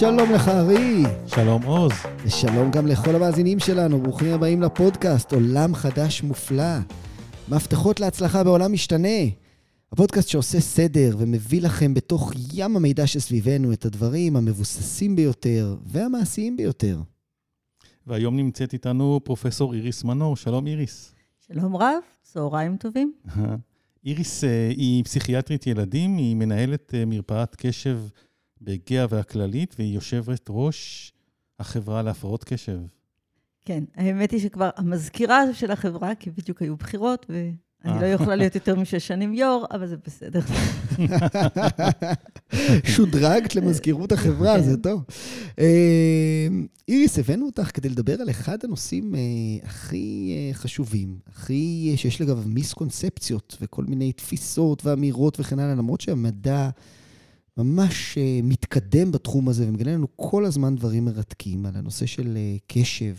שלום לך, ארי. שלום עוז. ושלום גם לכל המאזינים שלנו, ברוכים הבאים לפודקאסט עולם חדש מופלא. מפתחות להצלחה בעולם משתנה. הפודקאסט שעושה סדר ומביא לכם בתוך ים המידע שסביבנו את הדברים המבוססים ביותר והמעשיים ביותר. והיום נמצאת איתנו פרופסור איריס מנור. שלום איריס. שלום רב, צהריים טובים. איריס אה, היא פסיכיאטרית ילדים, היא מנהלת אה, מרפאת קשב בגאה והכללית, והיא יושבת ראש החברה להפרעות קשב. כן, האמת היא שכבר המזכירה של החברה, כי בדיוק היו בחירות, ואני לא יכולה להיות יותר משש שנים יו"ר, אבל זה בסדר. שודרגת למזכירות החברה, זה טוב. אה, איריס, הבאנו אותך כדי לדבר על אחד הנושאים אה, הכי אה, חשובים, הכי, שיש לגביו מיסקונספציות וכל מיני תפיסות ואמירות וכן הלאה, למרות שהמדע ממש מתקדם בתחום הזה ומגלה לנו כל הזמן דברים מרתקים על הנושא של קשב.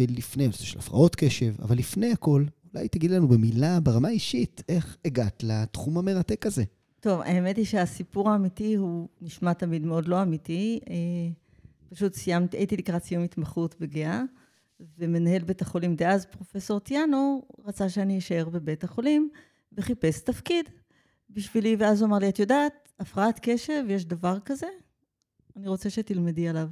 ולפני, הנושא של הפרעות קשב, אבל לפני הכל, אולי תגיד לנו במילה, ברמה האישית, איך הגעת לתחום המרתק הזה. טוב, האמת היא שהסיפור האמיתי הוא נשמע תמיד מאוד לא אמיתי. אה, פשוט סיימתי, הייתי לקראת סיום התמחות בגאה, ומנהל בית החולים דאז, פרופסור טיאנו, רצה שאני אשאר בבית החולים, וחיפש תפקיד בשבילי, ואז הוא אמר לי, את יודעת, הפרעת קשב, יש דבר כזה? אני רוצה שתלמדי עליו.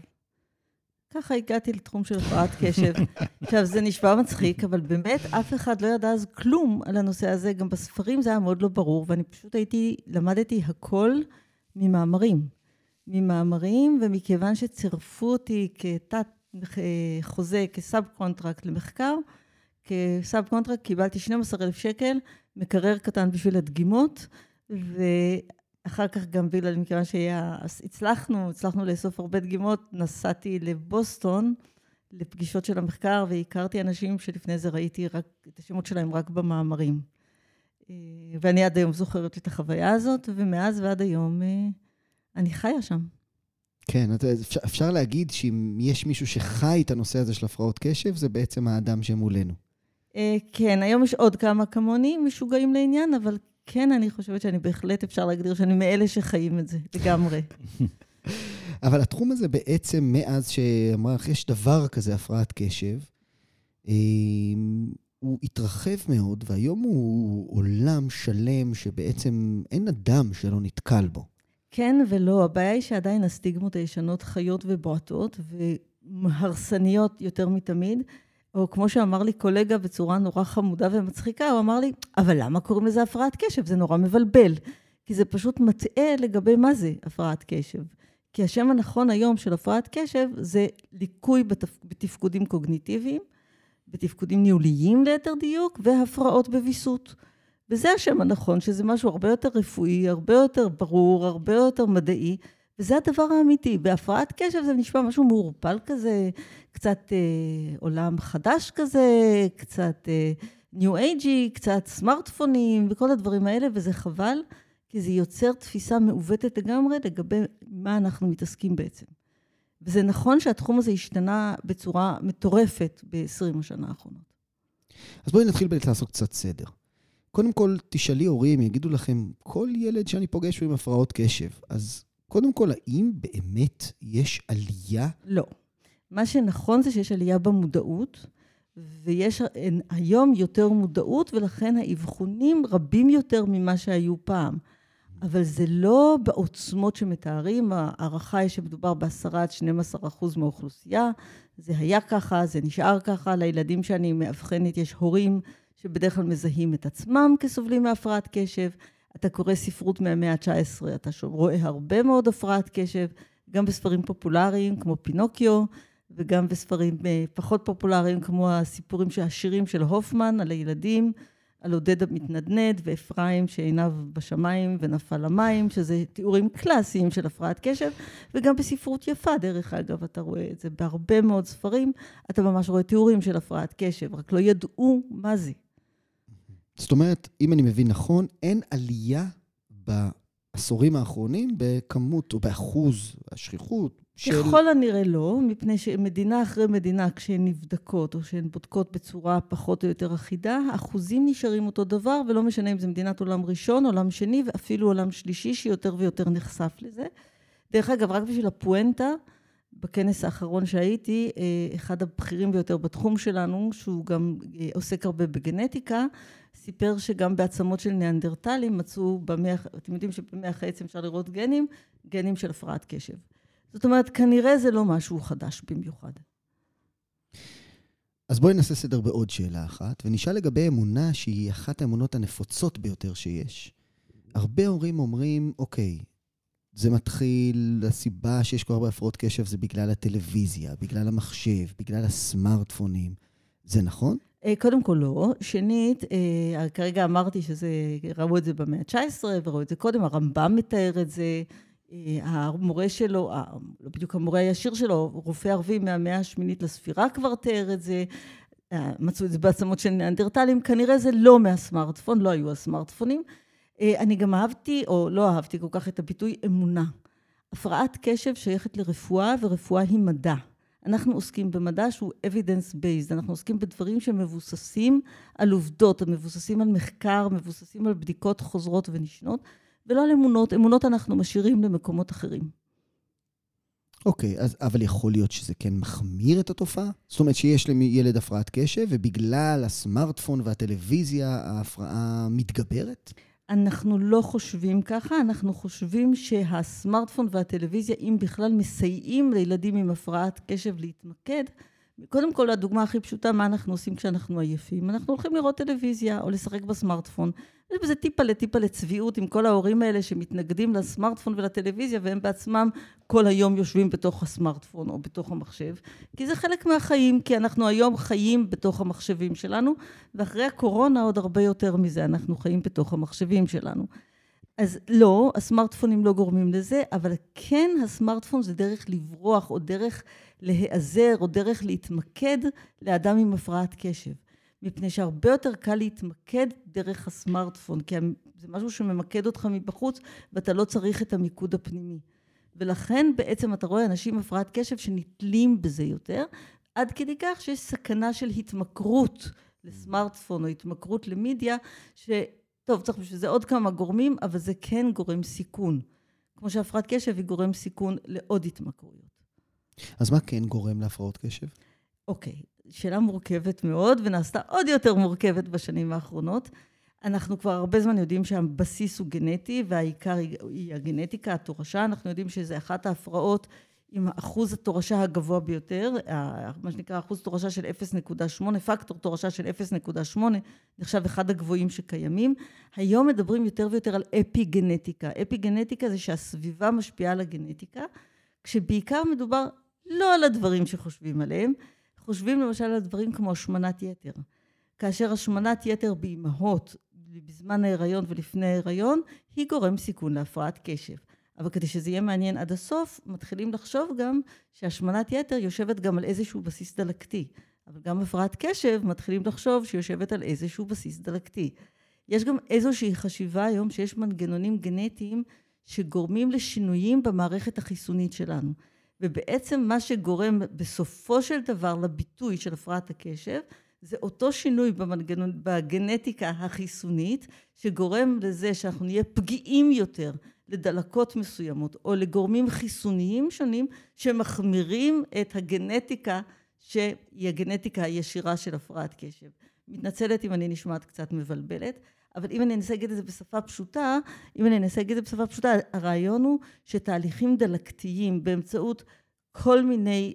ככה הגעתי לתחום של הפרעת קשב. עכשיו, זה נשמע מצחיק, אבל באמת אף אחד לא ידע אז כלום על הנושא הזה. גם בספרים זה היה מאוד לא ברור, ואני פשוט הייתי, למדתי הכל ממאמרים. ממאמרים, ומכיוון שצירפו אותי כתת חוזה, כ sub-contract למחקר, כ sub-contract קיבלתי 12,000 שקל, מקרר קטן בשביל הדגימות, ו... אחר כך גם בגלל, מכיוון שהצלחנו, הצלחנו לאסוף הרבה דגימות, נסעתי לבוסטון לפגישות של המחקר, והכרתי אנשים שלפני זה ראיתי רק, את השמות שלהם רק במאמרים. אה, ואני עד היום זוכרת את החוויה הזאת, ומאז ועד היום אה, אני חיה שם. כן, אפשר, אפשר להגיד שאם יש מישהו שחי את הנושא הזה של הפרעות קשב, זה בעצם האדם שמולנו. אה, כן, היום יש עוד כמה כמוני משוגעים לעניין, אבל כן, אני חושבת שאני בהחלט אפשר להגדיר שאני מאלה שחיים את זה, לגמרי. אבל התחום הזה בעצם, מאז שאמרה לך, יש דבר כזה, הפרעת קשב, אמ, הוא התרחב מאוד, והיום הוא עולם שלם שבעצם אין אדם שלא נתקל בו. כן ולא, הבעיה היא שעדיין הסטיגמות הישנות חיות ובועטות, והרסניות יותר מתמיד. או כמו שאמר לי קולגה בצורה נורא חמודה ומצחיקה, הוא אמר לי, אבל למה קוראים לזה הפרעת קשב? זה נורא מבלבל. כי זה פשוט מטעה לגבי מה זה הפרעת קשב. כי השם הנכון היום של הפרעת קשב זה ליקוי בתפ... בתפקודים קוגניטיביים, בתפקודים ניהוליים ליתר דיוק, והפרעות בוויסות. וזה השם הנכון, שזה משהו הרבה יותר רפואי, הרבה יותר ברור, הרבה יותר מדעי, וזה הדבר האמיתי. בהפרעת קשב זה נשמע משהו מעורפל כזה, קצת אה, עולם חדש כזה, קצת אה, ניו אייג'י, קצת סמארטפונים וכל הדברים האלה, וזה חבל, כי זה יוצר תפיסה מעוותת לגמרי לגבי מה אנחנו מתעסקים בעצם. וזה נכון שהתחום הזה השתנה בצורה מטורפת ב-20 השנה האחרונות. אז בואי נתחיל לעשות קצת סדר. קודם כל, תשאלי הורים, יגידו לכם, כל ילד שאני פוגש הוא עם הפרעות קשב. אז קודם כל, האם באמת יש עלייה? לא. מה שנכון זה שיש עלייה במודעות, ויש היום יותר מודעות, ולכן האבחונים רבים יותר ממה שהיו פעם. אבל זה לא בעוצמות שמתארים, ההערכה היא שמדובר ב-10 עד 12 אחוז מהאוכלוסייה. זה היה ככה, זה נשאר ככה. לילדים שאני מאבחנת יש הורים שבדרך כלל מזהים את עצמם כסובלים מהפרעת קשב. אתה קורא ספרות מהמאה ה-19, אתה רואה הרבה מאוד הפרעת קשב, גם בספרים פופולריים כמו פינוקיו, וגם בספרים אה, פחות פופולריים כמו הסיפורים השירים של הופמן על הילדים, על עודד המתנדנד ואפרים שעיניו בשמיים ונפל למים, שזה תיאורים קלאסיים של הפרעת קשב, וגם בספרות יפה, דרך אגב, אתה רואה את זה בהרבה מאוד ספרים, אתה ממש רואה תיאורים של הפרעת קשב, רק לא ידעו מה זה. זאת אומרת, אם אני מבין נכון, אין עלייה בעשורים האחרונים בכמות או באחוז השכיחות של... ככל הנראה לא, מפני שמדינה אחרי מדינה, כשהן נבדקות או שהן בודקות בצורה פחות או יותר אחידה, האחוזים נשארים אותו דבר, ולא משנה אם זה מדינת עולם ראשון, עולם שני ואפילו עולם שלישי, שיותר ויותר נחשף לזה. דרך אגב, רק בשביל הפואנטה, בכנס האחרון שהייתי, אה, אחד הבכירים ביותר בתחום שלנו, שהוא גם אה, עוסק הרבה בגנטיקה, סיפר שגם בעצמות של ניאנדרטלים מצאו במח... אתם יודעים שבמח העצם אפשר לראות גנים, גנים של הפרעת קשב. זאת אומרת, כנראה זה לא משהו חדש במיוחד. אז בואי נעשה סדר בעוד שאלה אחת, ונשאל לגבי אמונה שהיא אחת האמונות הנפוצות ביותר שיש. הרבה הורים אומרים, אוקיי, זה מתחיל, הסיבה שיש כל הרבה הפרעות קשב זה בגלל הטלוויזיה, בגלל המחשב, בגלל הסמארטפונים. זה נכון? אה, קודם כל לא. שנית, אה, כרגע אמרתי שזה, ראו את זה במאה ה-19 וראו את זה קודם, הרמב"ם מתאר את זה, אה, המורה שלו, לא בדיוק המורה הישיר שלו, רופא ערבי מהמאה השמינית לספירה כבר תיאר את זה, מצאו את זה בעצמות של ניאנדרטלים, כנראה זה לא מהסמארטפון, לא היו הסמארטפונים. אני גם אהבתי, או לא אהבתי כל כך את הביטוי אמונה. הפרעת קשב שייכת לרפואה, ורפואה היא מדע. אנחנו עוסקים במדע שהוא evidence based, אנחנו עוסקים בדברים שמבוססים על עובדות, מבוססים על מחקר, מבוססים על בדיקות חוזרות ונשנות, ולא על אמונות. אמונות אנחנו משאירים למקומות אחרים. אוקיי, אז, אבל יכול להיות שזה כן מחמיר את התופעה? זאת אומרת שיש לילד הפרעת קשב, ובגלל הסמארטפון והטלוויזיה ההפרעה מתגברת? אנחנו לא חושבים ככה, אנחנו חושבים שהסמארטפון והטלוויזיה, אם בכלל מסייעים לילדים עם הפרעת קשב להתמקד, קודם כל, הדוגמה הכי פשוטה, מה אנחנו עושים כשאנחנו עייפים? אנחנו הולכים לראות טלוויזיה או לשחק בסמארטפון. יש בזה טיפה לטיפה לצביעות עם כל ההורים האלה שמתנגדים לסמארטפון ולטלוויזיה, והם בעצמם כל היום יושבים בתוך הסמארטפון או בתוך המחשב. כי זה חלק מהחיים, כי אנחנו היום חיים בתוך המחשבים שלנו, ואחרי הקורונה עוד הרבה יותר מזה, אנחנו חיים בתוך המחשבים שלנו. אז לא, הסמארטפונים לא גורמים לזה, אבל כן הסמארטפון זה דרך לברוח או דרך להיעזר או דרך להתמקד לאדם עם הפרעת קשב. מפני שהרבה יותר קל להתמקד דרך הסמארטפון, כי זה משהו שממקד אותך מבחוץ ואתה לא צריך את המיקוד הפנימי. ולכן בעצם אתה רואה אנשים עם הפרעת קשב שנתלים בזה יותר, עד כדי כך שיש סכנה של התמכרות לסמארטפון או התמכרות למדיה, ש... טוב, צריך בשביל זה עוד כמה גורמים, אבל זה כן גורם סיכון. כמו שהפרעת קשב היא גורם סיכון לעוד התמכרויות. אז מה כן גורם להפרעות קשב? אוקיי, שאלה מורכבת מאוד, ונעשתה עוד יותר מורכבת בשנים האחרונות. אנחנו כבר הרבה זמן יודעים שהבסיס הוא גנטי, והעיקר היא הגנטיקה, התורשה. אנחנו יודעים שזה אחת ההפרעות עם אחוז התורשה הגבוה ביותר, מה שנקרא אחוז תורשה של 0.8, פקטור תורשה של 0.8, נחשב אחד הגבוהים שקיימים. היום מדברים יותר ויותר על אפי גנטיקה. אפי גנטיקה זה שהסביבה משפיעה על הגנטיקה, כשבעיקר מדובר לא על הדברים שחושבים עליהם, חושבים למשל על דברים כמו השמנת יתר. כאשר השמנת יתר באימהות בזמן ההיריון ולפני ההיריון, היא גורם סיכון להפרעת קשב. אבל כדי שזה יהיה מעניין עד הסוף, מתחילים לחשוב גם שהשמנת יתר יושבת גם על איזשהו בסיס דלקתי. אבל גם הפרעת קשב מתחילים לחשוב שהיא יושבת על איזשהו בסיס דלקתי. יש גם איזושהי חשיבה היום שיש מנגנונים גנטיים שגורמים לשינויים במערכת החיסונית שלנו. ובעצם מה שגורם בסופו של דבר לביטוי של הפרעת הקשב, זה אותו שינוי במנגנון, בגנטיקה החיסונית, שגורם לזה שאנחנו נהיה פגיעים יותר לדלקות מסוימות, או לגורמים חיסוניים שונים שמחמירים את הגנטיקה שהיא הגנטיקה הישירה של הפרעת קשב. מתנצלת אם אני נשמעת קצת מבלבלת, אבל אם אני אנסה להגיד את זה בשפה פשוטה, אם אני אנסה להגיד את זה בשפה פשוטה, הרעיון הוא שתהליכים דלקתיים באמצעות כל מיני,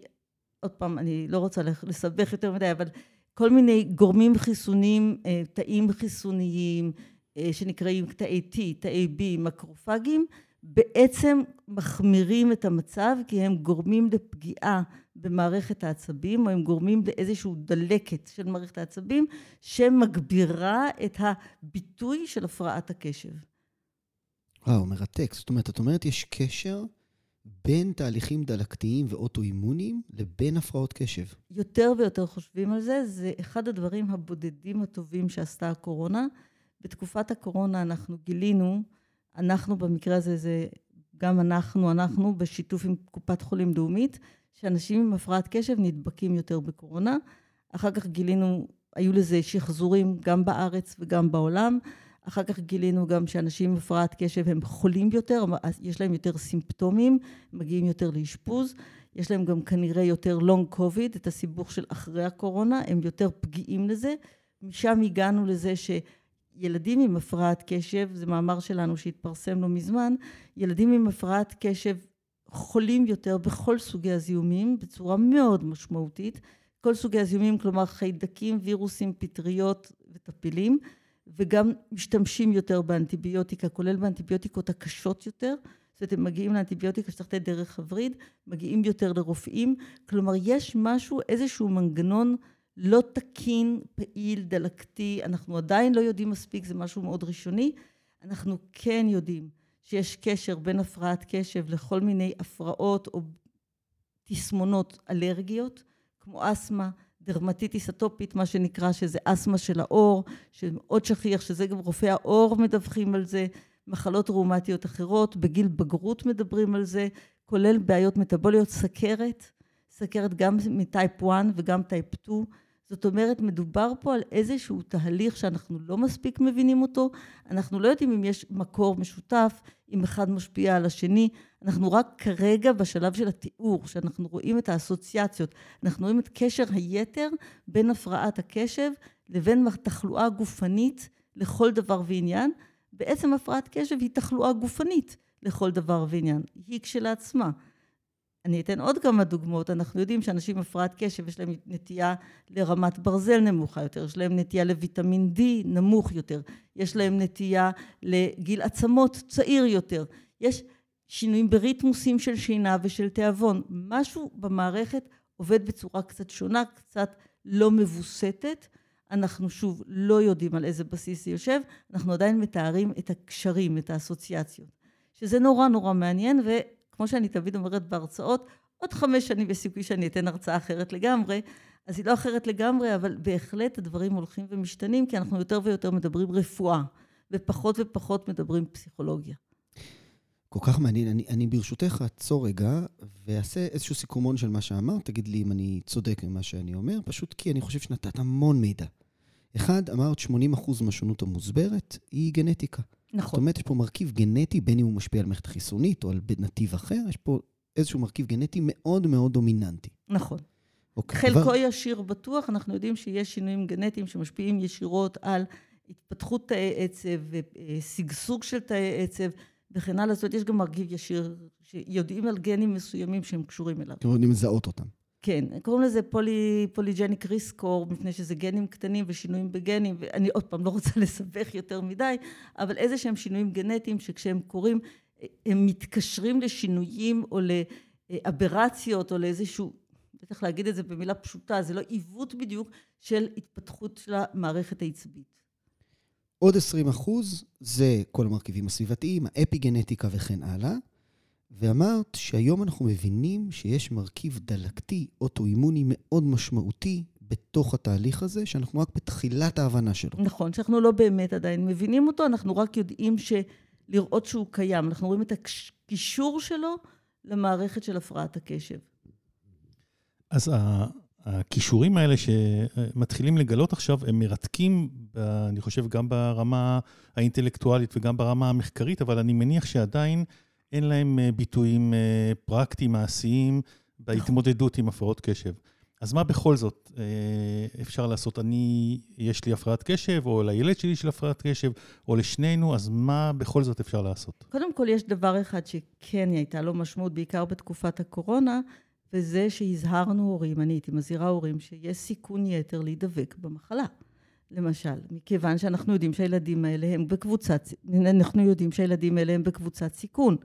עוד פעם, אני לא רוצה לסבך יותר מדי, אבל כל מיני גורמים חיסוניים, אה, תאים חיסוניים, אה, שנקראים תאי T, תאי B, מקרופגים, בעצם מחמירים את המצב כי הם גורמים לפגיעה במערכת העצבים, או הם גורמים לאיזושהי דלקת של מערכת העצבים, שמגבירה את הביטוי של הפרעת הקשב. וואו, מרתק. זאת אומרת, את אומרת יש קשר בין תהליכים דלקתיים ואוטואימוניים לבין הפרעות קשב. יותר ויותר חושבים על זה, זה אחד הדברים הבודדים הטובים שעשתה הקורונה. בתקופת הקורונה אנחנו גילינו, אנחנו במקרה הזה, זה גם אנחנו, אנחנו בשיתוף עם קופת חולים לאומית, שאנשים עם הפרעת קשב נדבקים יותר בקורונה. אחר כך גילינו, היו לזה שחזורים גם בארץ וגם בעולם. אחר כך גילינו גם שאנשים עם הפרעת קשב הם חולים יותר, יש להם יותר סימפטומים, מגיעים יותר לאשפוז, יש להם גם כנראה יותר לונג קוביד, את הסיבוך של אחרי הקורונה, הם יותר פגיעים לזה. משם הגענו לזה שילדים עם הפרעת קשב, זה מאמר שלנו שהתפרסם לא מזמן, ילדים עם הפרעת קשב חולים יותר בכל סוגי הזיהומים בצורה מאוד משמעותית. כל סוגי הזיהומים, כלומר חיידקים, וירוסים, פטריות וטפילים, וגם משתמשים יותר באנטיביוטיקה, כולל באנטיביוטיקות הקשות יותר. זאת אומרת, הם מגיעים לאנטיביוטיקה שצריך לתת דרך הווריד, מגיעים יותר לרופאים. כלומר, יש משהו, איזשהו מנגנון לא תקין, פעיל, דלקתי, אנחנו עדיין לא יודעים מספיק, זה משהו מאוד ראשוני. אנחנו כן יודעים שיש קשר בין הפרעת קשב לכל מיני הפרעות או תסמונות אלרגיות, כמו אסתמה, דרמטיטיס אטופית, מה שנקרא, שזה אסתמה של העור, שמאוד שכיח, שזה גם רופאי העור מדווחים על זה, מחלות ראומטיות אחרות, בגיל בגרות מדברים על זה, כולל בעיות מטבוליות, סכרת, סכרת גם מ type 1 וגם type 2, זאת אומרת, מדובר פה על איזשהו תהליך שאנחנו לא מספיק מבינים אותו, אנחנו לא יודעים אם יש מקור משותף, אם אחד משפיע על השני, אנחנו רק כרגע בשלב של התיאור, שאנחנו רואים את האסוציאציות, אנחנו רואים את קשר היתר בין הפרעת הקשב לבין תחלואה גופנית לכל דבר ועניין. בעצם הפרעת קשב היא תחלואה גופנית לכל דבר ועניין, היא כשלעצמה. אני אתן עוד כמה דוגמאות. אנחנו יודעים שאנשים עם הפרעת קשב יש להם נטייה לרמת ברזל נמוכה יותר, יש להם נטייה לויטמין D נמוך יותר, יש להם נטייה לגיל עצמות צעיר יותר. יש שינויים בריתמוסים של שינה ושל תיאבון. משהו במערכת עובד בצורה קצת שונה, קצת לא מבוסתת. אנחנו שוב לא יודעים על איזה בסיס זה יושב, אנחנו עדיין מתארים את הקשרים, את האסוציאציות. שזה נורא נורא מעניין, ו... כמו שאני תמיד אומרת בהרצאות, עוד חמש שנים יש סיכוי שאני אתן הרצאה אחרת לגמרי, אז היא לא אחרת לגמרי, אבל בהחלט הדברים הולכים ומשתנים, כי אנחנו יותר ויותר מדברים רפואה, ופחות ופחות מדברים פסיכולוגיה. כל כך מעניין. אני, אני ברשותך אעצור רגע ואעשה איזשהו סיכומון של מה שאמרת, תגיד לי אם אני צודק במה שאני אומר, פשוט כי אני חושב שנתת המון מידע. אחד, אמרת 80% מהשונות המוסברת היא גנטיקה. נכון. זאת אומרת, יש פה מרכיב גנטי, בין אם הוא משפיע על מערכת החיסונית או על נתיב אחר, יש פה איזשהו מרכיב גנטי מאוד מאוד דומיננטי. נכון. אוקיי, חלקו דבר... ישיר בטוח, אנחנו יודעים שיש שינויים גנטיים שמשפיעים ישירות על התפתחות תאי עצב ושגשוג של תאי עצב וכן הלאה. זאת אומרת, יש גם מרכיב ישיר, שיודעים על גנים מסוימים שהם קשורים אליו. אתם יודעים לזהות אותם. כן, קוראים לזה פולי, פוליג'ניק ריסקור, מפני שזה גנים קטנים ושינויים בגנים, ואני עוד פעם לא רוצה לסבך יותר מדי, אבל איזה שהם שינויים גנטיים שכשהם קורים, הם מתקשרים לשינויים או לאברציות או לאיזשהו, בטח להגיד את זה במילה פשוטה, זה לא עיוות בדיוק של התפתחות של המערכת העצבית. עוד 20 אחוז זה כל המרכיבים הסביבתיים, האפי גנטיקה וכן הלאה. ואמרת שהיום אנחנו מבינים שיש מרכיב דלקתי אוטואימוני מאוד משמעותי בתוך התהליך הזה, שאנחנו רק בתחילת ההבנה שלו. נכון, שאנחנו לא באמת עדיין מבינים אותו, אנחנו רק יודעים לראות שהוא קיים. אנחנו רואים את הקישור שלו למערכת של הפרעת הקשב. אז הכישורים האלה שמתחילים לגלות עכשיו, הם מרתקים, אני חושב, גם ברמה האינטלקטואלית וגם ברמה המחקרית, אבל אני מניח שעדיין... אין להם אה, ביטויים אה, פרקטיים, מעשיים, בהתמודדות עם הפרעות קשב. אז מה בכל זאת אה, אפשר לעשות? אני, יש לי הפרעת קשב, או לילד שלי יש הפרעת קשב, או לשנינו, אז מה בכל זאת אפשר לעשות? קודם כל, יש דבר אחד שכן הייתה לו משמעות, בעיקר בתקופת הקורונה, וזה שהזהרנו הורים, אני הייתי מזהירה הורים, שיש סיכון יתר להידבק במחלה. למשל, מכיוון שאנחנו יודעים שהילדים האלה הם בקבוצת, אנחנו יודעים שהילדים האלה הם בקבוצת סיכון.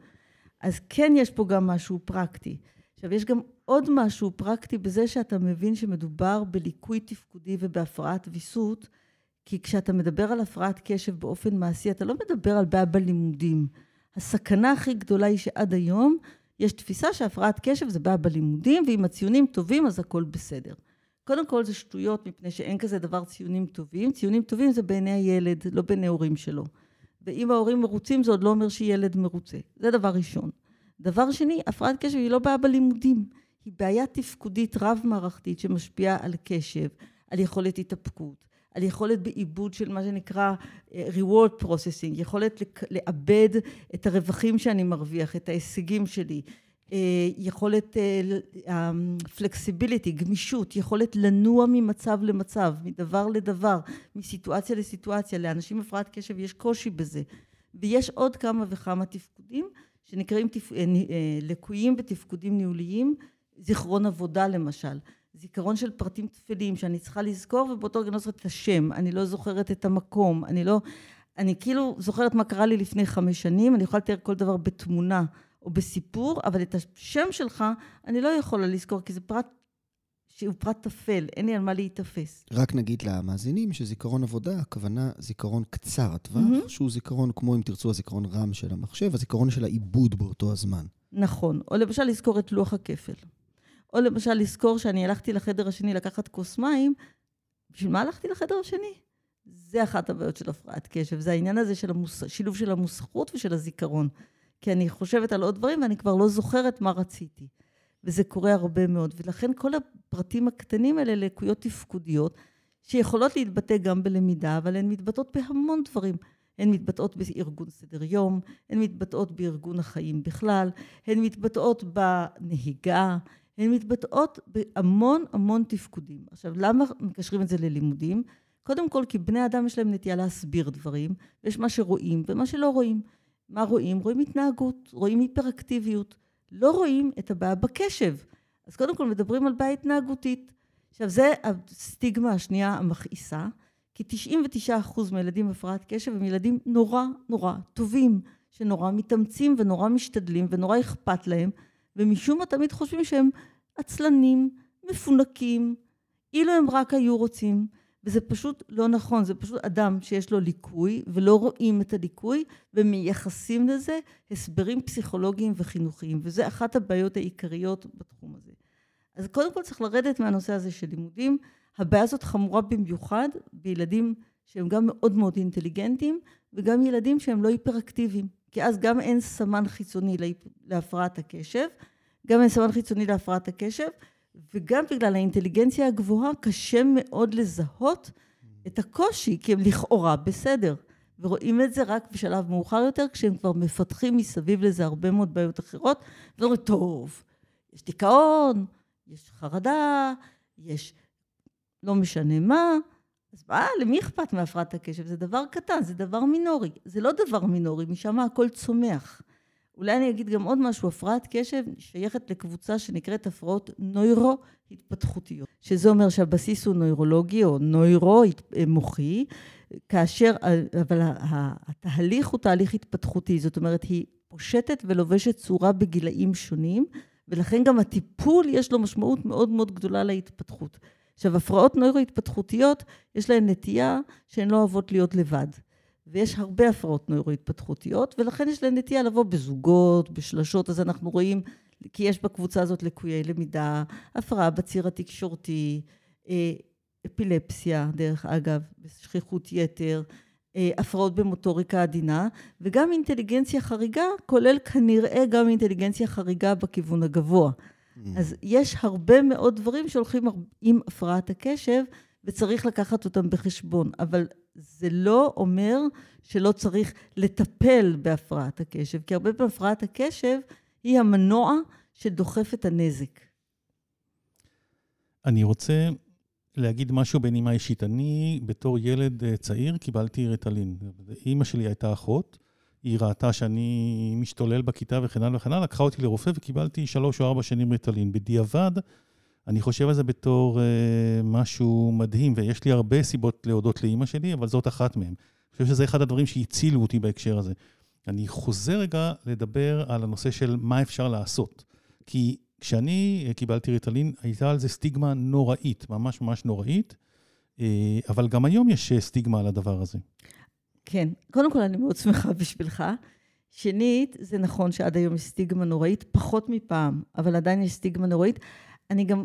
אז כן יש פה גם משהו פרקטי. עכשיו, יש גם עוד משהו פרקטי בזה שאתה מבין שמדובר בליקוי תפקודי ובהפרעת ויסות, כי כשאתה מדבר על הפרעת קשב באופן מעשי, אתה לא מדבר על בעיה בלימודים. הסכנה הכי גדולה היא שעד היום יש תפיסה שהפרעת קשב זה בעיה בלימודים, ואם הציונים טובים אז הכל בסדר. קודם כל זה שטויות, מפני שאין כזה דבר ציונים טובים. ציונים טובים זה בעיני הילד, לא בעיני הורים שלו. ואם ההורים מרוצים, זה עוד לא אומר שילד מרוצה. זה דבר ראשון. דבר שני, הפרעת קשב היא לא בעיה בלימודים. היא בעיה תפקודית רב-מערכתית שמשפיעה על קשב, על יכולת התאפקות, על יכולת בעיבוד של מה שנקרא אה, reward processing, יכולת לאבד את הרווחים שאני מרוויח, את ההישגים שלי, יכולת פלקסיביליטי, גמישות, יכולת לנוע ממצב למצב, מדבר לדבר, מסיטואציה לסיטואציה. לאנשים עם הפרעת קשב יש קושי בזה. ויש עוד כמה וכמה תפקודים שנקראים תפ... לקויים בתפקודים ניהוליים, זיכרון עבודה למשל. זיכרון של פרטים טפלים שאני צריכה לזכור, ובאותו רגע אני לא זוכרת את השם, אני לא זוכרת את המקום, אני לא... אני כאילו זוכרת מה קרה לי לפני חמש שנים, אני יכולה לתאר כל דבר בתמונה או בסיפור, אבל את השם שלך אני לא יכולה לזכור, כי זה פרט שהוא פרט טפל, אין לי על מה להיתפס. רק נגיד למאזינים שזיכרון עבודה, הכוונה זיכרון קצר הטווח, mm-hmm. שהוא זיכרון כמו, אם תרצו, הזיכרון רם של המחשב, הזיכרון של העיבוד באותו הזמן. נכון. או למשל לזכור את לוח הכפל. או למשל לזכור שאני הלכתי לחדר השני לקחת כוס מים, בשביל מה הלכתי לחדר השני? זה אחת הבעיות של הפרעת קשב, זה העניין הזה של המוס... שילוב של המוסכות ושל הזיכרון. כי אני חושבת על עוד דברים ואני כבר לא זוכרת מה רציתי. וזה קורה הרבה מאוד. ולכן כל הפרטים הקטנים האלה לקויות תפקודיות, שיכולות להתבטא גם בלמידה, אבל הן מתבטאות בהמון דברים. הן מתבטאות בארגון סדר יום, הן מתבטאות בארגון החיים בכלל, הן מתבטאות בנהיגה, הן מתבטאות בהמון המון תפקודים. עכשיו, למה מקשרים את זה ללימודים? קודם כל, כי בני אדם יש להם נטייה להסביר דברים, ויש מה שרואים ומה שלא רואים. מה רואים? רואים התנהגות, רואים היפראקטיביות, לא רואים את הבעיה בקשב. אז קודם כל מדברים על בעיה התנהגותית. עכשיו, זה הסטיגמה השנייה המכעיסה, כי 99% מהילדים בהפרעת קשב הם ילדים נורא נורא טובים, שנורא מתאמצים ונורא משתדלים ונורא אכפת להם, ומשום מה תמיד חושבים שהם עצלנים, מפונקים, אילו הם רק היו רוצים. וזה פשוט לא נכון, זה פשוט אדם שיש לו ליקוי ולא רואים את הליקוי ומייחסים לזה הסברים פסיכולוגיים וחינוכיים, וזה אחת הבעיות העיקריות בתחום הזה. אז קודם כל צריך לרדת מהנושא הזה של לימודים. הבעיה הזאת חמורה במיוחד בילדים שהם גם מאוד מאוד אינטליגנטים וגם ילדים שהם לא היפראקטיביים. כי אז גם אין סמן חיצוני להפרעת הקשב, גם אין סמן חיצוני להפרעת הקשב, וגם בגלל האינטליגנציה הגבוהה קשה מאוד לזהות את הקושי, כי הם לכאורה בסדר. ורואים את זה רק בשלב מאוחר יותר, כשהם כבר מפתחים מסביב לזה הרבה מאוד בעיות אחרות, ואומרים, טוב, יש דיכאון, יש חרדה, יש לא משנה מה, אז מה, למי אכפת מהפרעת הקשב? זה דבר קטן, זה דבר מינורי. זה לא דבר מינורי, משם הכל צומח. אולי אני אגיד גם עוד משהו, הפרעת קשב שייכת לקבוצה שנקראת הפרעות נוירו-התפתחותיות, שזה אומר שהבסיס הוא נוירולוגי או נוירו-מוחי, כאשר, אבל התהליך הוא תהליך התפתחותי, זאת אומרת, היא פושטת ולובשת צורה בגילאים שונים, ולכן גם הטיפול יש לו משמעות מאוד מאוד גדולה להתפתחות. עכשיו, הפרעות נוירו-התפתחותיות, יש להן נטייה שהן לא אוהבות להיות לבד. ויש הרבה הפרעות נוירו-התפתחותיות, ולכן יש להן נטייה לבוא בזוגות, בשלשות, אז אנחנו רואים, כי יש בקבוצה הזאת לקויי למידה, הפרעה בציר התקשורתי, אה, אפילפסיה, דרך אגב, שכיחות יתר, אה, הפרעות במוטוריקה עדינה, וגם אינטליגנציה חריגה, כולל כנראה גם אינטליגנציה חריגה בכיוון הגבוה. Mm. אז יש הרבה מאוד דברים שהולכים עם הפרעת הקשב, וצריך לקחת אותם בחשבון. אבל זה לא אומר שלא צריך לטפל בהפרעת הקשב, כי הרבה פעמים הפרעת הקשב היא המנוע שדוחף את הנזק. אני רוצה להגיד משהו בנימה אישית. אני, בתור ילד אה, צעיר, קיבלתי ריטלין. אימא שלי הייתה אחות, היא ראתה שאני משתולל בכיתה וכן הלאה וכן הלאה, לקחה אותי לרופא וקיבלתי שלוש או ארבע שנים ריטלין. בדיעבד, אני חושב על זה בתור אה, משהו מדהים, ויש לי הרבה סיבות להודות לאימא שלי, אבל זאת אחת מהן. אני חושב שזה אחד הדברים שהצילו אותי בהקשר הזה. אני חוזר רגע לדבר על הנושא של מה אפשר לעשות. כי כשאני קיבלתי ריטלין, הייתה על זה סטיגמה נוראית, ממש ממש נוראית, אה, אבל גם היום יש סטיגמה על הדבר הזה. כן, קודם כל אני מאוד שמחה בשבילך. שנית, זה נכון שעד היום יש סטיגמה נוראית, פחות מפעם, אבל עדיין יש סטיגמה נוראית. אני גם,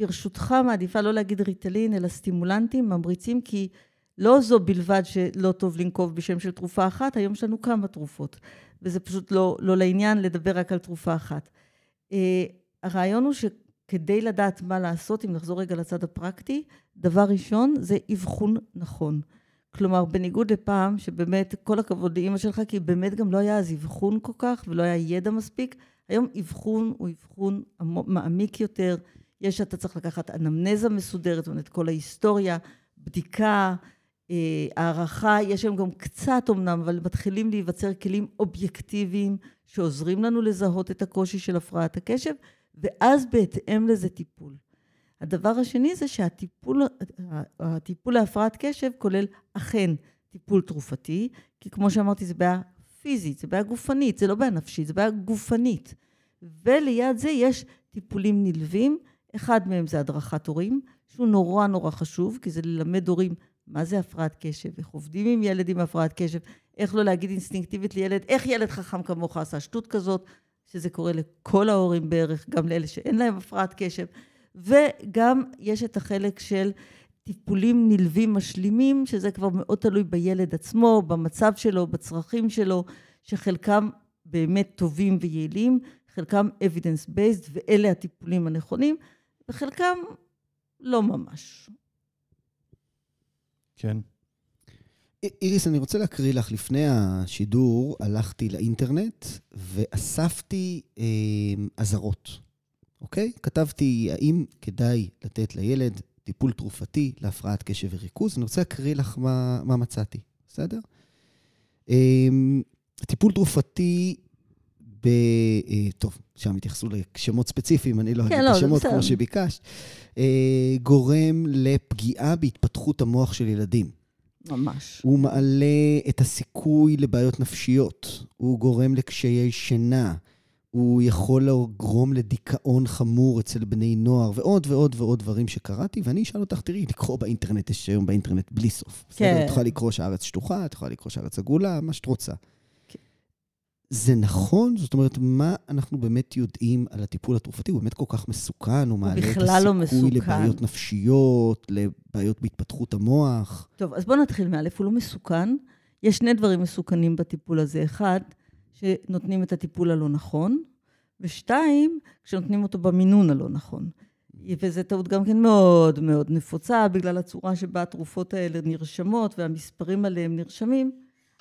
ברשותך, מעדיפה לא להגיד ריטלין, אלא סטימולנטים, ממריצים, כי לא זו בלבד שלא טוב לנקוב בשם של תרופה אחת, היום יש לנו כמה תרופות, וזה פשוט לא, לא לעניין לדבר רק על תרופה אחת. Uh, הרעיון הוא כדי לדעת מה לעשות, אם נחזור רגע לצד הפרקטי, דבר ראשון זה אבחון נכון. כלומר, בניגוד לפעם, שבאמת, כל הכבוד לאימא שלך, כי באמת גם לא היה אז אבחון כל כך, ולא היה ידע מספיק, היום אבחון הוא אבחון מעמיק יותר. יש, אתה צריך לקחת אנמנזה מסודרת, זאת אומרת, כל ההיסטוריה, בדיקה, אה, הערכה, יש היום גם קצת אמנם, אבל מתחילים להיווצר כלים אובייקטיביים שעוזרים לנו לזהות את הקושי של הפרעת הקשב, ואז בהתאם לזה טיפול. הדבר השני זה שהטיפול הטיפול להפרעת קשב כולל אכן טיפול תרופתי, כי כמו שאמרתי, זה בעיה פיזית, זה בעיה גופנית, זה לא בעיה נפשית, זה בעיה גופנית. וליד זה יש טיפולים נלווים, אחד מהם זה הדרכת הורים, שהוא נורא נורא חשוב, כי זה ללמד הורים מה זה הפרעת קשב, איך עובדים עם ילד עם הפרעת קשב, איך לא להגיד אינסטינקטיבית לילד, איך ילד חכם כמוך עשה שטות כזאת, שזה קורה לכל ההורים בערך, גם לאלה שאין להם הפרעת קשב. וגם יש את החלק של טיפולים נלווים משלימים, שזה כבר מאוד תלוי בילד עצמו, במצב שלו, בצרכים שלו, שחלקם באמת טובים ויעילים, חלקם evidence based, ואלה הטיפולים הנכונים, וחלקם לא ממש. כן. איריס, אני רוצה להקריא לך, לפני השידור הלכתי לאינטרנט ואספתי אה, אזהרות, אוקיי? כתבתי, האם כדאי לתת לילד טיפול תרופתי להפרעת קשב וריכוז? אני רוצה להקריא לך מה, מה מצאתי, בסדר? אה, טיפול תרופתי ב... אה, טוב, שם התייחסו לשמות ספציפיים, אני לא כן, אגיד לא, את השמות כמו שביקשת. אה, גורם לפגיעה בהתפתחות המוח של ילדים. ממש. הוא מעלה את הסיכוי לבעיות נפשיות, הוא גורם לקשיי שינה, הוא יכול לגרום לדיכאון חמור אצל בני נוער, ועוד ועוד ועוד דברים שקראתי, ואני אשאל אותך, תראי, לקרוא באינטרנט, יש היום באינטרנט בלי סוף. כן. את יכולה לקרוא שהארץ שטוחה, את יכולה לקרוא שהארץ עגולה, מה שאת רוצה. זה נכון? זאת אומרת, מה אנחנו באמת יודעים על הטיפול התרופתי? הוא באמת כל כך מסוכן, הוא מעלה את לא הסיכוי לא לבעיות נפשיות, לבעיות בהתפתחות המוח. טוב, אז בואו נתחיל מאלף, הוא לא מסוכן. יש שני דברים מסוכנים בטיפול הזה. אחד, שנותנים את הטיפול הלא נכון, ושתיים, כשנותנים אותו במינון הלא נכון. וזו טעות גם כן מאוד מאוד נפוצה, בגלל הצורה שבה התרופות האלה נרשמות והמספרים עליהן נרשמים.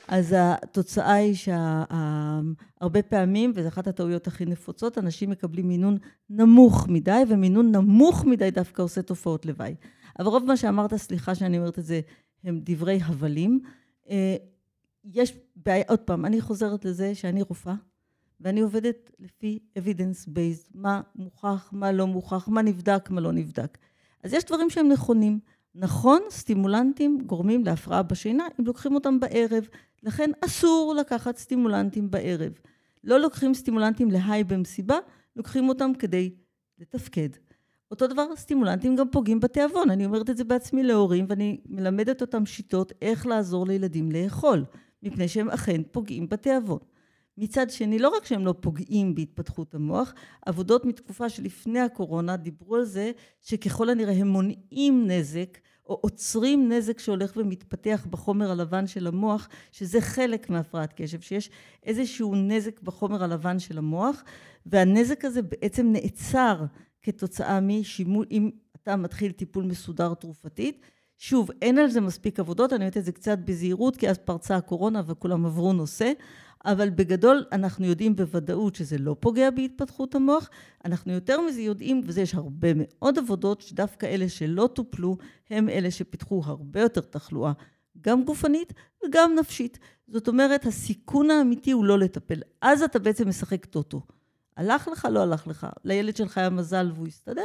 אז התוצאה היא שהרבה פעמים, וזו אחת הטעויות הכי נפוצות, אנשים מקבלים מינון נמוך מדי, ומינון נמוך מדי דווקא עושה תופעות לוואי. אבל רוב מה שאמרת, סליחה שאני אומרת את זה, הם דברי הבלים. יש בעיה, עוד פעם, אני חוזרת לזה שאני רופאה, ואני עובדת לפי evidence based, מה מוכח, מה לא מוכח, מה נבדק, מה לא נבדק. אז יש דברים שהם נכונים. נכון, סטימולנטים גורמים להפרעה בשינה אם לוקחים אותם בערב. לכן אסור לקחת סטימולנטים בערב. לא לוקחים סטימולנטים להיי במסיבה, לוקחים אותם כדי לתפקד. אותו דבר, סטימולנטים גם פוגעים בתיאבון. אני אומרת את זה בעצמי להורים, ואני מלמדת אותם שיטות איך לעזור לילדים לאכול, מפני שהם אכן פוגעים בתיאבון. מצד שני, לא רק שהם לא פוגעים בהתפתחות המוח, עבודות מתקופה שלפני הקורונה דיברו על זה שככל הנראה הם מונעים נזק או עוצרים נזק שהולך ומתפתח בחומר הלבן של המוח, שזה חלק מהפרעת קשב, שיש איזשהו נזק בחומר הלבן של המוח, והנזק הזה בעצם נעצר כתוצאה משימוש, אם אתה מתחיל טיפול מסודר תרופתית. שוב, אין על זה מספיק עבודות, אני אומרת את זה קצת בזהירות, כי אז פרצה הקורונה וכולם עברו נושא, אבל בגדול אנחנו יודעים בוודאות שזה לא פוגע בהתפתחות המוח. אנחנו יותר מזה יודעים, וזה יש הרבה מאוד עבודות, שדווקא אלה שלא טופלו, הם אלה שפיתחו הרבה יותר תחלואה, גם גופנית וגם נפשית. זאת אומרת, הסיכון האמיתי הוא לא לטפל. אז אתה בעצם משחק טוטו. הלך לך, לא הלך לך. לילד שלך היה מזל והוא הסתדר,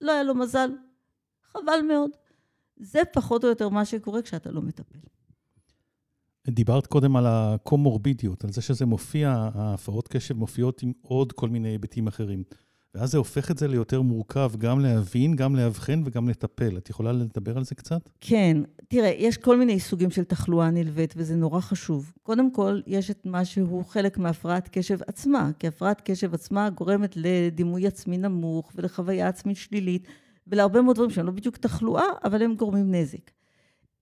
לא היה לו מזל. חבל מאוד. זה פחות או יותר מה שקורה כשאתה לא מטפל. דיברת קודם על הקומורבידיות, על זה שזה מופיע, ההפרעות קשב מופיעות עם עוד כל מיני היבטים אחרים. ואז זה הופך את זה ליותר מורכב, גם להבין, גם לאבחן וגם לטפל. את יכולה לדבר על זה קצת? כן. תראה, יש כל מיני סוגים של תחלואה נלווית, וזה נורא חשוב. קודם כל, יש את מה שהוא חלק מהפרעת קשב עצמה, כי הפרעת קשב עצמה גורמת לדימוי עצמי נמוך ולחוויה עצמית שלילית, ולהרבה מאוד דברים שהם לא בדיוק תחלואה, אבל הם גורמים נזק.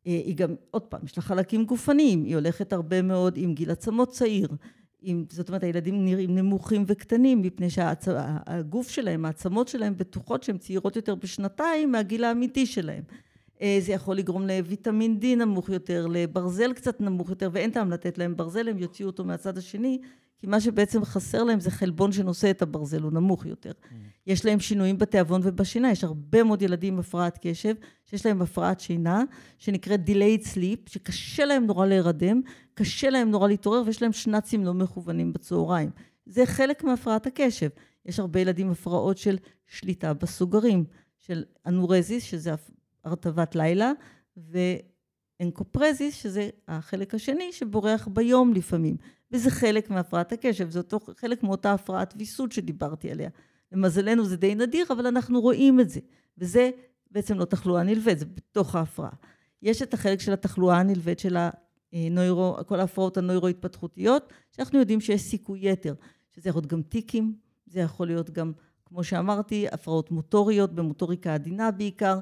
אה, היא גם, עוד פעם, יש לה חלקים גופניים, היא הולכת הרבה מאוד עם גיל עצמות צעיר, עם, זאת אומרת, הילדים נראים נמוכים וקטנים, מפני שהגוף שלהם, העצמות שלהם בטוחות שהן צעירות יותר בשנתיים מהגיל האמיתי שלהם. אה, זה יכול לגרום לויטמין D נמוך יותר, לברזל קצת נמוך יותר, ואין טעם לתת להם ברזל, הם יוציאו אותו מהצד השני, כי מה שבעצם חסר להם זה חלבון שנושא את הברזל, הוא נמוך יותר. Mm. יש להם שינויים בתיאבון ובשינה, יש הרבה מאוד ילדים עם הפרעת קשב, שיש להם הפרעת שינה, שנקראת delayed sleep, שקשה להם נורא להירדם, קשה להם נורא להתעורר, ויש להם שנאצים לא מכוונים בצהריים. זה חלק מהפרעת הקשב. יש הרבה ילדים עם הפרעות של שליטה בסוגרים, של אנורזיס, שזה הרטבת לילה, ואנקופרזיס, שזה החלק השני שבורח ביום לפעמים. וזה חלק מהפרעת הקשב, זה אותו חלק מאותה הפרעת ויסות שדיברתי עליה. למזלנו זה די נדיר, אבל אנחנו רואים את זה. וזה בעצם לא תחלואה נלווית, זה בתוך ההפרעה. יש את החלק של התחלואה הנלווית של הנוירו, כל ההפרעות הנוירו-התפתחותיות, שאנחנו יודעים שיש סיכוי יתר, שזה יכול להיות גם טיקים, זה יכול להיות גם, כמו שאמרתי, הפרעות מוטוריות, במוטוריקה עדינה בעיקר,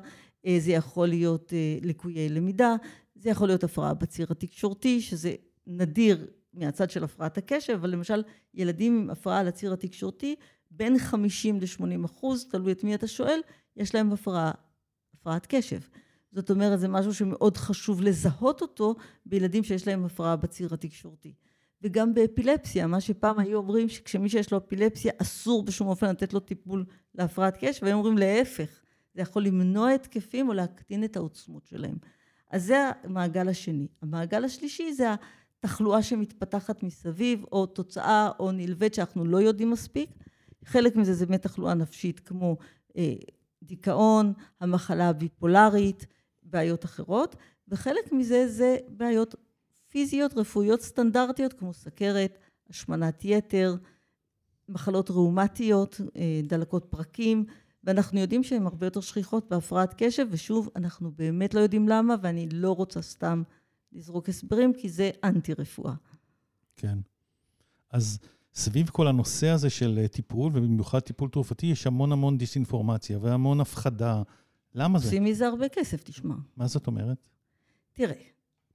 אה, זה יכול להיות אה, ליקויי למידה, זה יכול להיות הפרעה בציר התקשורתי, שזה נדיר מהצד של הפרעת הקשב, אבל למשל ילדים עם הפרעה על הציר התקשורתי, בין 50 ל-80 אחוז, תלוי את מי אתה שואל, יש להם הפרעה, הפרעת קשב. זאת אומרת, זה משהו שמאוד חשוב לזהות אותו בילדים שיש להם הפרעה בציר התקשורתי. וגם באפילפסיה, מה שפעם היו אומרים שכשמי שיש לו אפילפסיה אסור בשום אופן לתת לו טיפול להפרעת קשב, והיו אומרים להפך, זה יכול למנוע התקפים או להקטין את העוצמות שלהם. אז זה המעגל השני. המעגל השלישי זה התחלואה שמתפתחת מסביב, או תוצאה או נלווית שאנחנו לא יודעים מספיק. חלק מזה זה באמת תחלואה נפשית כמו אה, דיכאון, המחלה הביפולרית, בעיות אחרות, וחלק מזה זה בעיות פיזיות רפואיות סטנדרטיות כמו סכרת, השמנת יתר, מחלות ראומטיות, אה, דלקות פרקים, ואנחנו יודעים שהן הרבה יותר שכיחות בהפרעת קשב, ושוב, אנחנו באמת לא יודעים למה, ואני לא רוצה סתם לזרוק הסברים, כי זה אנטי-רפואה. כן. אז סביב כל הנושא הזה של אה, טיפול, ובמיוחד טיפול תרופתי, יש המון המון דיסאינפורמציה והמון הפחדה. למה זה? עושים מזה הרבה כסף, תשמע. מה זאת אומרת? תראה,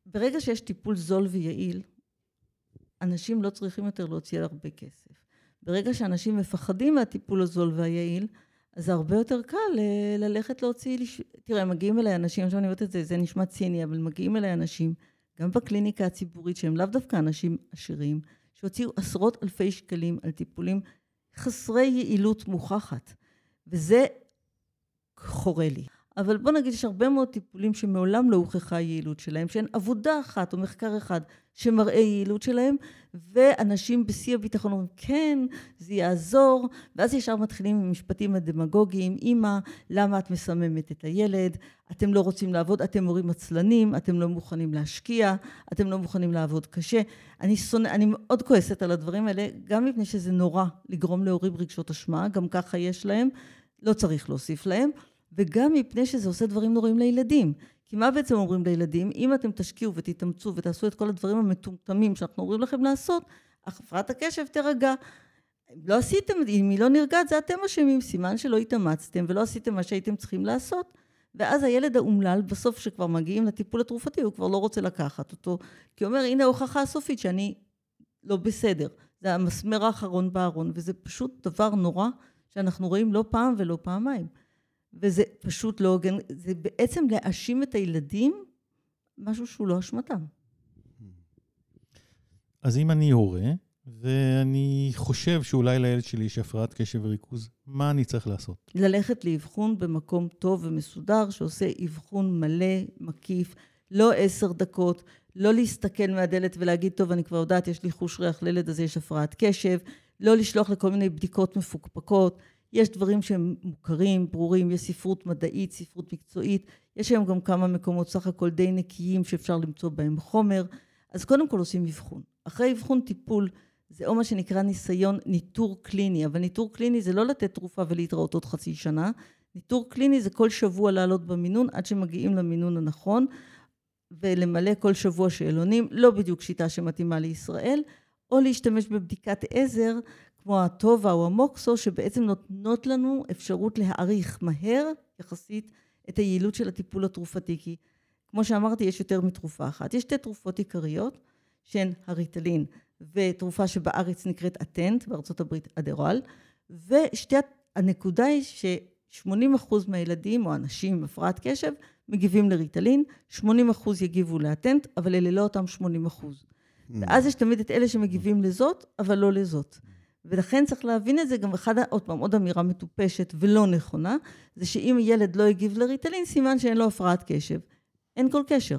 ברגע שיש טיפול זול ויעיל, אנשים לא צריכים יותר להוציא על הרבה כסף. ברגע שאנשים מפחדים מהטיפול הזול והיעיל, אז הרבה יותר קל אה, ללכת להוציא... תראה, מגיעים אליי אנשים, עכשיו אני אומרת את זה, זה נשמע ציני, אבל מגיעים אליי אנשים, גם בקליניקה הציבורית, שהם לאו דווקא אנשים עשירים, שהוציאו עשרות אלפי שקלים על טיפולים חסרי יעילות מוכחת. וזה חורה לי. אבל בוא נגיד, יש הרבה מאוד טיפולים שמעולם לא הוכחה היעילות שלהם, שאין עבודה אחת או מחקר אחד שמראה יעילות שלהם, ואנשים בשיא הביטחון אומרים, כן, זה יעזור, ואז ישר מתחילים עם משפטים הדמגוגיים, אמא, למה את מסממת את הילד? אתם לא רוצים לעבוד, אתם הורים עצלנים, אתם לא מוכנים להשקיע, אתם לא מוכנים לעבוד קשה. אני שונא, אני מאוד כועסת על הדברים האלה, גם מפני שזה נורא לגרום להורים רגשות אשמה, גם ככה יש להם, לא צריך להוסיף להם. וגם מפני שזה עושה דברים נוראים לילדים. כי מה בעצם אומרים לילדים? אם אתם תשקיעו ותתאמצו ותעשו את כל הדברים המטומטמים שאנחנו אומרים לכם לעשות, הפרעת הקשב תירגע. לא עשיתם, אם היא לא נרגעת, זה אתם אשמים, סימן שלא התאמצתם ולא עשיתם מה שהייתם צריכים לעשות. ואז הילד האומלל, בסוף שכבר מגיעים לטיפול התרופתי, הוא כבר לא רוצה לקחת אותו, כי הוא אומר, הנה ההוכחה הסופית שאני לא בסדר. זה המסמר האחרון בארון, וזה פשוט דבר נורא שאנחנו רואים לא פעם ולא פעמיים. וזה פשוט לא הוגן, זה בעצם להאשים את הילדים משהו שהוא לא אשמתם. אז אם אני הורה, ואני חושב שאולי לילד שלי יש הפרעת קשב וריכוז, מה אני צריך לעשות? ללכת לאבחון במקום טוב ומסודר, שעושה אבחון מלא, מקיף, לא עשר דקות, לא להסתכל מהדלת ולהגיד, טוב, אני כבר יודעת, יש לי חוש ריח לילד הזה, יש הפרעת קשב, לא לשלוח לכל מיני בדיקות מפוקפקות. יש דברים שהם מוכרים, ברורים, יש ספרות מדעית, ספרות מקצועית, יש היום גם כמה מקומות סך הכל די נקיים שאפשר למצוא בהם חומר, אז קודם כל עושים אבחון. אחרי אבחון טיפול זה או מה שנקרא ניסיון ניטור קליני, אבל ניטור קליני זה לא לתת תרופה ולהתראות עוד חצי שנה, ניטור קליני זה כל שבוע לעלות במינון עד שמגיעים למינון הנכון ולמלא כל שבוע שאלונים, לא בדיוק שיטה שמתאימה לישראל, או להשתמש בבדיקת עזר כמו הטובה או המוקסו, שבעצם נותנות לנו אפשרות להעריך מהר יחסית את היעילות של הטיפול התרופתי. כי כמו שאמרתי, יש יותר מתרופה אחת. יש שתי תרופות עיקריות, שהן הריטלין ותרופה שבארץ נקראת אטנט, בארצות הברית אדרואל, ושתי הנקודה היא ש-80% מהילדים או אנשים עם הפרעת קשב מגיבים לריטלין, 80% יגיבו לאטנט, אבל אלה לא אותם 80%. Mm. ואז יש תמיד את אלה שמגיבים לזאת, אבל לא לזאת. ולכן צריך להבין את זה, גם אחד, עוד פעם, עוד אמירה מטופשת ולא נכונה, זה שאם ילד לא הגיב לריטלין, סימן שאין לו הפרעת קשב. אין כל קשר.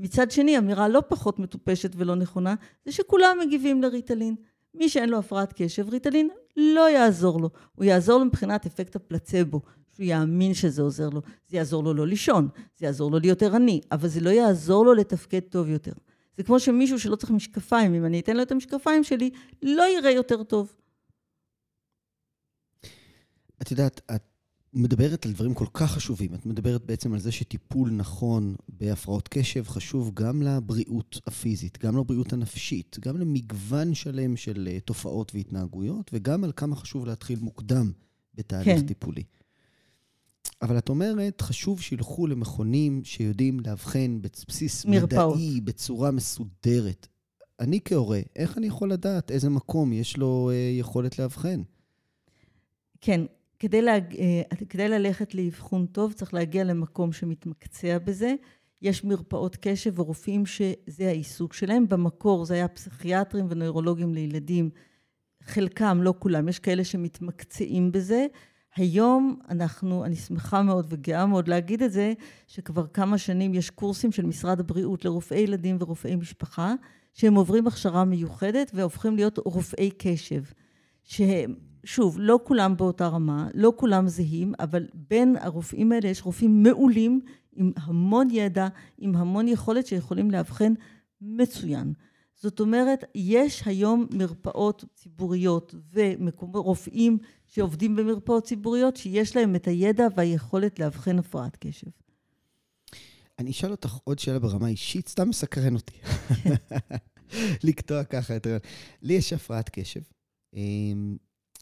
מצד שני, אמירה לא פחות מטופשת ולא נכונה, זה שכולם מגיבים לריטלין. מי שאין לו הפרעת קשב, ריטלין לא יעזור לו. הוא יעזור לו מבחינת אפקט הפלצבו, שהוא יאמין שזה עוזר לו. זה יעזור לו לא לישון, זה יעזור לו להיות ערני, אבל זה לא יעזור לו לתפקד טוב יותר. זה כמו שמישהו שלא צריך משקפיים, אם אני אתן לו את המשקפיים שלי, לא יראה יותר טוב. את יודעת, את מדברת על דברים כל כך חשובים. את מדברת בעצם על זה שטיפול נכון בהפרעות קשב חשוב גם לבריאות הפיזית, גם לבריאות הנפשית, גם למגוון שלם של אה, תופעות והתנהגויות, וגם על כמה חשוב להתחיל מוקדם בתהליך כן. טיפולי. אבל את אומרת, חשוב שילכו למכונים שיודעים לאבחן בבסיס. מדעי, בצורה מסודרת. אני כהורה, איך אני יכול לדעת איזה מקום יש לו אה, יכולת לאבחן? כן, כדי, להג... אה, כדי ללכת לאבחון טוב, צריך להגיע למקום שמתמקצע בזה. יש מרפאות קשב ורופאים שזה העיסוק שלהם. במקור זה היה פסיכיאטרים ונוירולוגים לילדים. חלקם, לא כולם, יש כאלה שמתמקצעים בזה. היום אנחנו, אני שמחה מאוד וגאה מאוד להגיד את זה, שכבר כמה שנים יש קורסים של משרד הבריאות לרופאי ילדים ורופאי משפחה, שהם עוברים הכשרה מיוחדת והופכים להיות רופאי קשב. שהם, שוב, לא כולם באותה רמה, לא כולם זהים, אבל בין הרופאים האלה יש רופאים מעולים, עם המון ידע, עם המון יכולת שיכולים לאבחן מצוין. זאת אומרת, יש היום מרפאות ציבוריות ורופאים שעובדים במרפאות ציבוריות, שיש להם את הידע והיכולת לאבחן הפרעת קשב. אני אשאל אותך עוד שאלה ברמה אישית, סתם מסקרן אותי. לקטוע ככה את. לי יש הפרעת קשב, אמ,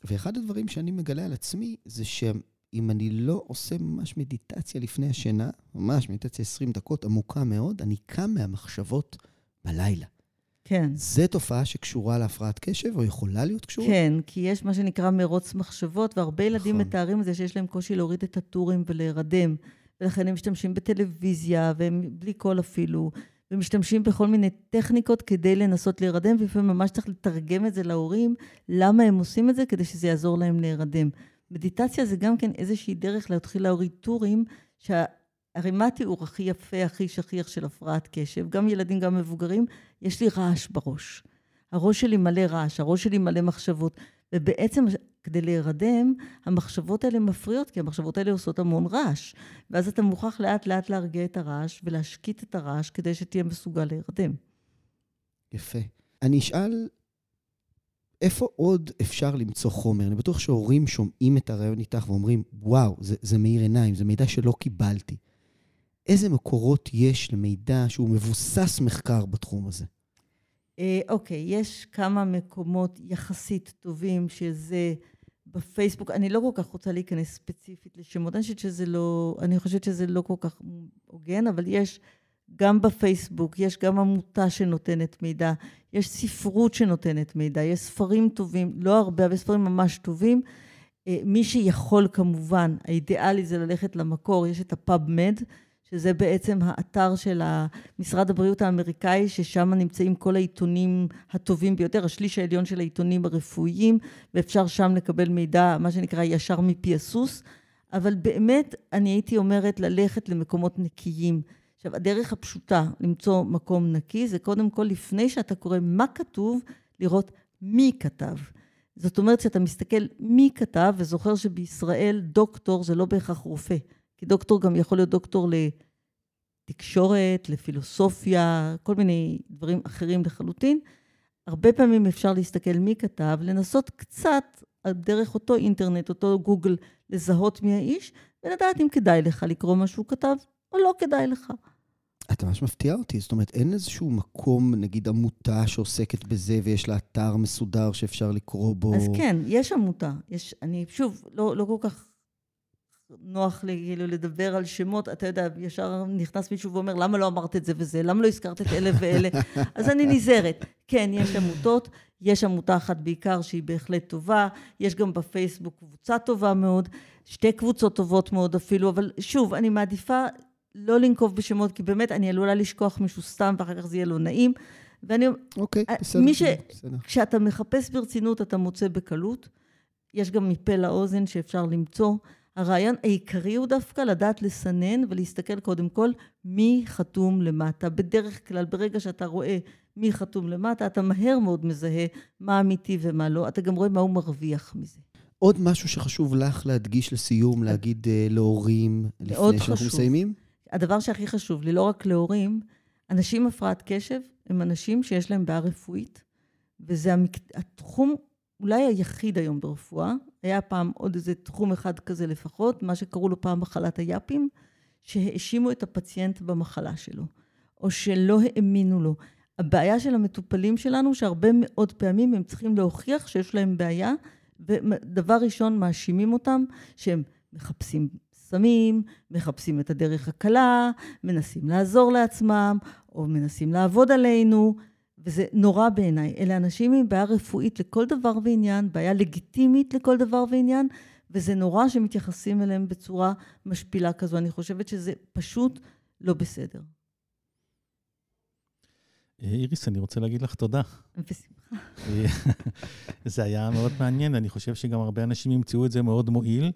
ואחד הדברים שאני מגלה על עצמי זה שאם אני לא עושה ממש מדיטציה לפני השינה, ממש מדיטציה 20 דקות, עמוקה מאוד, אני קם מהמחשבות בלילה. כן. זו תופעה שקשורה להפרעת קשב, או יכולה להיות קשורה? כן, כי יש מה שנקרא מרוץ מחשבות, והרבה ילדים נכון. מתארים את זה שיש להם קושי להוריד את הטורים ולהירדם. ולכן הם משתמשים בטלוויזיה, והם בלי קול אפילו, ומשתמשים בכל מיני טכניקות כדי לנסות להירדם, ולפעמים ממש צריך לתרגם את זה להורים, למה הם עושים את זה, כדי שזה יעזור להם להירדם. מדיטציה זה גם כן איזושהי דרך להתחיל להוריד טורים, שה... הרי מה התיאור הכי יפה, הכי שכיח של הפרעת קשב? גם ילדים, גם מבוגרים, יש לי רעש בראש. הראש שלי מלא רעש, הראש שלי מלא מחשבות. ובעצם כדי להירדם, המחשבות האלה מפריעות, כי המחשבות האלה עושות המון רעש. ואז אתה מוכרח לאט לאט להרגיע את הרעש ולהשקיט את הרעש כדי שתהיה מסוגל להירדם. יפה. אני אשאל, איפה עוד אפשר למצוא חומר? אני בטוח שהורים שומעים את הרעיון איתך ואומרים, וואו, זה, זה מאיר עיניים, זה מידע שלא קיבלתי. איזה מקורות יש למידע שהוא מבוסס מחקר בתחום הזה? אה, אוקיי, יש כמה מקומות יחסית טובים שזה בפייסבוק. אני לא כל כך רוצה להיכנס ספציפית לשמות, אני חושבת שזה לא, אני חושבת שזה לא כל כך הוגן, אבל יש גם בפייסבוק, יש גם עמותה שנותנת מידע, יש ספרות שנותנת מידע, יש ספרים טובים, לא הרבה, אבל ספרים ממש טובים. אה, מי שיכול כמובן, האידיאלי זה ללכת למקור, יש את הפאב-מד, שזה בעצם האתר של משרד הבריאות האמריקאי, ששם נמצאים כל העיתונים הטובים ביותר, השליש העליון של העיתונים הרפואיים, ואפשר שם לקבל מידע, מה שנקרא, ישר מפי הסוס. אבל באמת, אני הייתי אומרת ללכת למקומות נקיים. עכשיו, הדרך הפשוטה למצוא מקום נקי, זה קודם כל, לפני שאתה קורא מה כתוב, לראות מי כתב. זאת אומרת שאתה מסתכל מי כתב, וזוכר שבישראל דוקטור זה לא בהכרח רופא. כי דוקטור גם יכול להיות דוקטור לתקשורת, לפילוסופיה, כל מיני דברים אחרים לחלוטין. הרבה פעמים אפשר להסתכל מי כתב, לנסות קצת דרך אותו אינטרנט, אותו גוגל, לזהות מי האיש, ולדעת אם כדאי לך לקרוא מה שהוא כתב, או לא כדאי לך. אתה ממש מפתיע אותי, זאת אומרת, אין איזשהו מקום, נגיד עמותה שעוסקת בזה ויש לה אתר מסודר שאפשר לקרוא בו. אז כן, יש עמותה. יש, אני שוב, לא, לא כל כך נוח לי כאילו לדבר על שמות, אתה יודע, ישר נכנס מישהו ואומר, למה לא אמרת את זה וזה? למה לא הזכרת את אלה ואלה? אז אני נזהרת. כן, יש עמותות. יש עמותה אחת בעיקר שהיא בהחלט טובה, יש גם בפייסבוק קבוצה טובה מאוד, שתי קבוצות טובות מאוד אפילו, אבל שוב, אני מעדיפה לא לנקוב בשמות, כי באמת אני עלולה לשכוח מישהו סתם, ואחר כך זה יהיה לא נעים. ואני... אוקיי, okay, בסדר. מי ש... בסדר. כשאתה מחפש ברצינות, אתה מוצא בקלות. יש גם מפה לאוזן שאפשר למצוא. הרעיון העיקרי הוא דווקא לדעת לסנן ולהסתכל קודם כל מי חתום למטה. בדרך כלל, ברגע שאתה רואה מי חתום למטה, אתה מהר מאוד מזהה מה אמיתי ומה לא. אתה גם רואה מה הוא מרוויח מזה. עוד משהו שחשוב לך להדגיש לסיום, להגיד uh, להורים, לפני שאנחנו חשוב. מסיימים? הדבר שהכי חשוב לי, לא רק להורים, אנשים עם הפרעת קשב הם אנשים שיש להם בעיה רפואית, וזה המק... התחום אולי היחיד היום ברפואה, היה פעם עוד איזה תחום אחד כזה לפחות, מה שקראו לו פעם מחלת היאפים, שהאשימו את הפציינט במחלה שלו, או שלא האמינו לו. הבעיה של המטופלים שלנו, שהרבה מאוד פעמים הם צריכים להוכיח שיש להם בעיה, ודבר ראשון מאשימים אותם שהם מחפשים סמים, מחפשים את הדרך הקלה, מנסים לעזור לעצמם, או מנסים לעבוד עלינו, וזה נורא בעיניי. אלה אנשים עם בעיה רפואית לכל דבר ועניין, בעיה לגיטימית לכל דבר ועניין, וזה נורא שמתייחסים אליהם בצורה משפילה כזו. אני חושבת שזה פשוט לא בסדר. אה, איריס, אני רוצה להגיד לך תודה. בשמחה. זה היה מאוד מעניין, אני חושב שגם הרבה אנשים ימצאו את זה מאוד מועיל.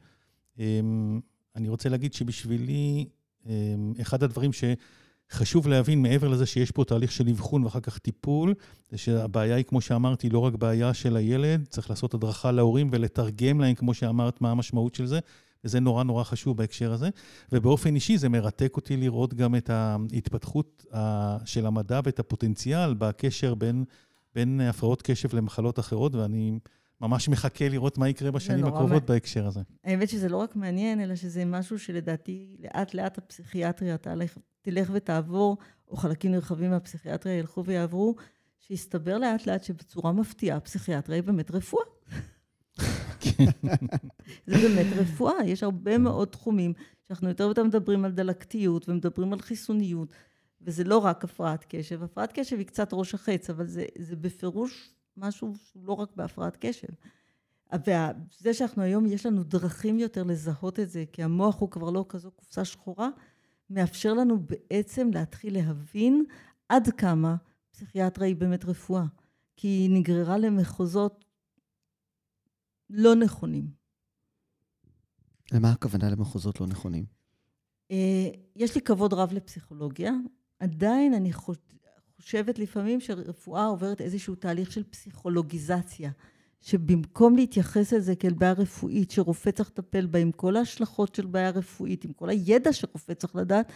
אמ, אני רוצה להגיד שבשבילי, אמ, אחד הדברים שחשוב להבין, מעבר לזה שיש פה תהליך של אבחון ואחר כך טיפול, זה שהבעיה היא, כמו שאמרתי, לא רק בעיה של הילד, צריך לעשות הדרכה להורים ולתרגם להם, כמו שאמרת, מה המשמעות של זה. וזה נורא נורא חשוב בהקשר הזה. ובאופן אישי זה מרתק אותי לראות גם את ההתפתחות של המדע ואת הפוטנציאל בקשר בין, בין הפרעות קשב למחלות אחרות, ואני ממש מחכה לראות מה יקרה בשנים הקרובות מה... בהקשר הזה. האמת שזה לא רק מעניין, אלא שזה משהו שלדעתי לאט לאט הפסיכיאטריה תלך, תלך ותעבור, או חלקים נרחבים מהפסיכיאטריה ילכו ויעברו, שיסתבר לאט לאט שבצורה מפתיעה הפסיכיאטריה היא באמת רפואה. זה באמת רפואה, יש הרבה כן. מאוד תחומים שאנחנו יותר ויותר מדברים על דלקתיות ומדברים על חיסוניות, וזה לא רק הפרעת קשב. הפרעת קשב היא קצת ראש החץ, אבל זה, זה בפירוש משהו שהוא לא רק בהפרעת קשב. וזה שאנחנו היום, יש לנו דרכים יותר לזהות את זה, כי המוח הוא כבר לא כזו קופסה שחורה, מאפשר לנו בעצם להתחיל להבין עד כמה פסיכיאטריה היא באמת רפואה. כי היא נגררה למחוזות לא נכונים. למה הכוונה למחוזות לא נכונים? אה, יש לי כבוד רב לפסיכולוגיה. עדיין אני חושבת לפעמים שרפואה עוברת איזשהו תהליך של פסיכולוגיזציה, שבמקום להתייחס לזה כאל בעיה רפואית, שרופא צריך לטפל בה עם כל ההשלכות של בעיה רפואית, עם כל הידע שרופא צריך לדעת,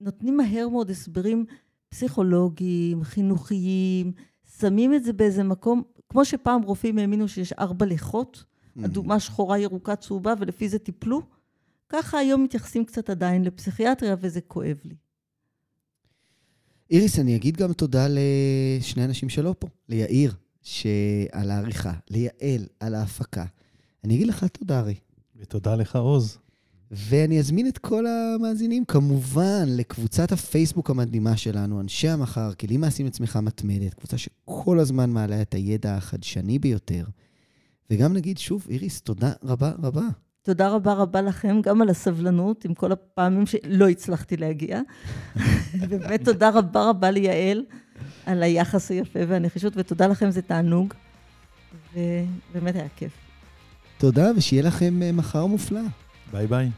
נותנים מהר מאוד הסברים פסיכולוגיים, חינוכיים, שמים את זה באיזה מקום, כמו שפעם רופאים האמינו שיש ארבע לכות. אדומה, שחורה, ירוקה, צהובה, ולפי זה טיפלו, ככה היום מתייחסים קצת עדיין לפסיכיאטריה, וזה כואב לי. איריס, אני אגיד גם תודה לשני אנשים שלא פה, ליאיר, שעל העריכה, ליעל, על ההפקה. אני אגיד לך תודה, ארי. ותודה לך, עוז. ואני אזמין את כל המאזינים, כמובן, לקבוצת הפייסבוק המדהימה שלנו, אנשי המחר, כלים מעשים לצמיחה מתמדת, קבוצה שכל הזמן מעלה את הידע החדשני ביותר. וגם נגיד שוב, איריס, תודה רבה רבה. תודה רבה רבה לכם, גם על הסבלנות, עם כל הפעמים שלא הצלחתי להגיע. באמת תודה רבה רבה ליעל על היחס היפה והנחישות, ותודה לכם, זה תענוג. ובאמת היה כיף. תודה, ושיהיה לכם אה, מחר מופלא. ביי ביי.